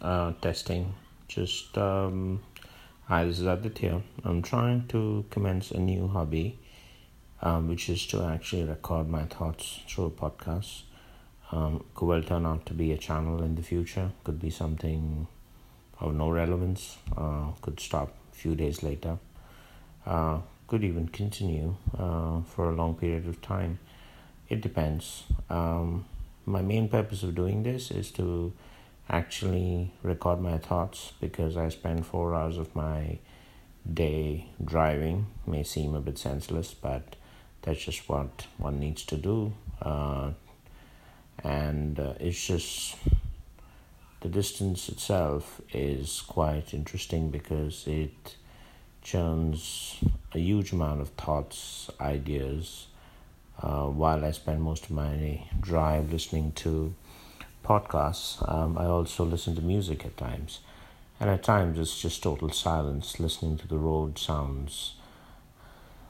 uh, testing. Just um, hi, this is Aditya. I'm trying to commence a new hobby, um, which is to actually record my thoughts through a podcast. Um, could well turn out to be a channel in the future. Could be something of no relevance. Uh, could stop a few days later. Uh, could even continue uh, for a long period of time. It depends. Um, my main purpose of doing this is to actually record my thoughts because I spend four hours of my day driving. May seem a bit senseless, but that's just what one needs to do. Uh, and uh, it's just the distance itself is quite interesting because it churns a huge amount of thoughts, ideas, uh, while I spend most of my drive listening to podcasts, um, I also listen to music at times. And at times it's just total silence, listening to the road sounds,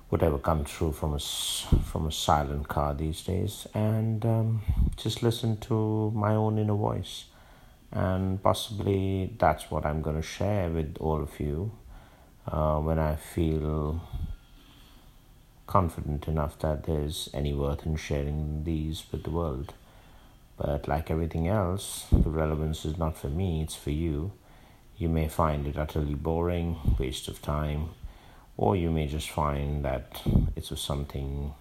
whatever comes through from a, from a silent car these days, and um, just listen to my own inner voice. And possibly that's what I'm going to share with all of you uh, when I feel confident enough that there's any worth in sharing these with the world. But like everything else, the relevance is not for me, it's for you. You may find it utterly boring, waste of time, or you may just find that it's something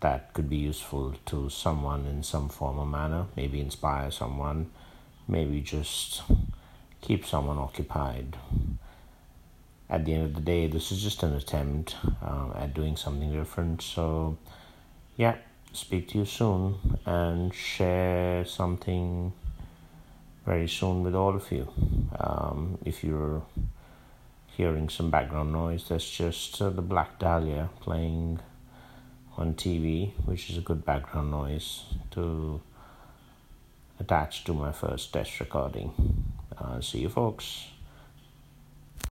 that could be useful to someone in some form or manner, maybe inspire someone, maybe just keep someone occupied at the end of the day, this is just an attempt uh, at doing something different. So, yeah, speak to you soon and share something very soon with all of you. Um, if you're hearing some background noise, that's just uh, the Black Dahlia playing on TV, which is a good background noise to attach to my first test recording. Uh, see you, folks.